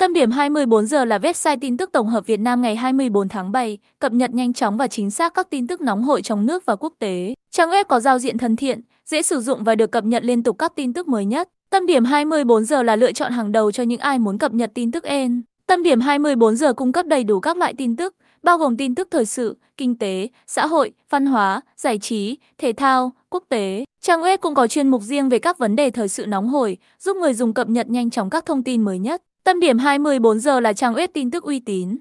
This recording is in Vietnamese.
Tâm điểm 24 giờ là website tin tức tổng hợp Việt Nam ngày 24 tháng 7, cập nhật nhanh chóng và chính xác các tin tức nóng hổi trong nước và quốc tế. Trang web có giao diện thân thiện, dễ sử dụng và được cập nhật liên tục các tin tức mới nhất. Tâm điểm 24 giờ là lựa chọn hàng đầu cho những ai muốn cập nhật tin tức en. Tâm điểm 24 giờ cung cấp đầy đủ các loại tin tức, bao gồm tin tức thời sự, kinh tế, xã hội, văn hóa, giải trí, thể thao, quốc tế. Trang web cũng có chuyên mục riêng về các vấn đề thời sự nóng hổi, giúp người dùng cập nhật nhanh chóng các thông tin mới nhất. Tâm điểm 24 giờ là trang web tin tức uy tín.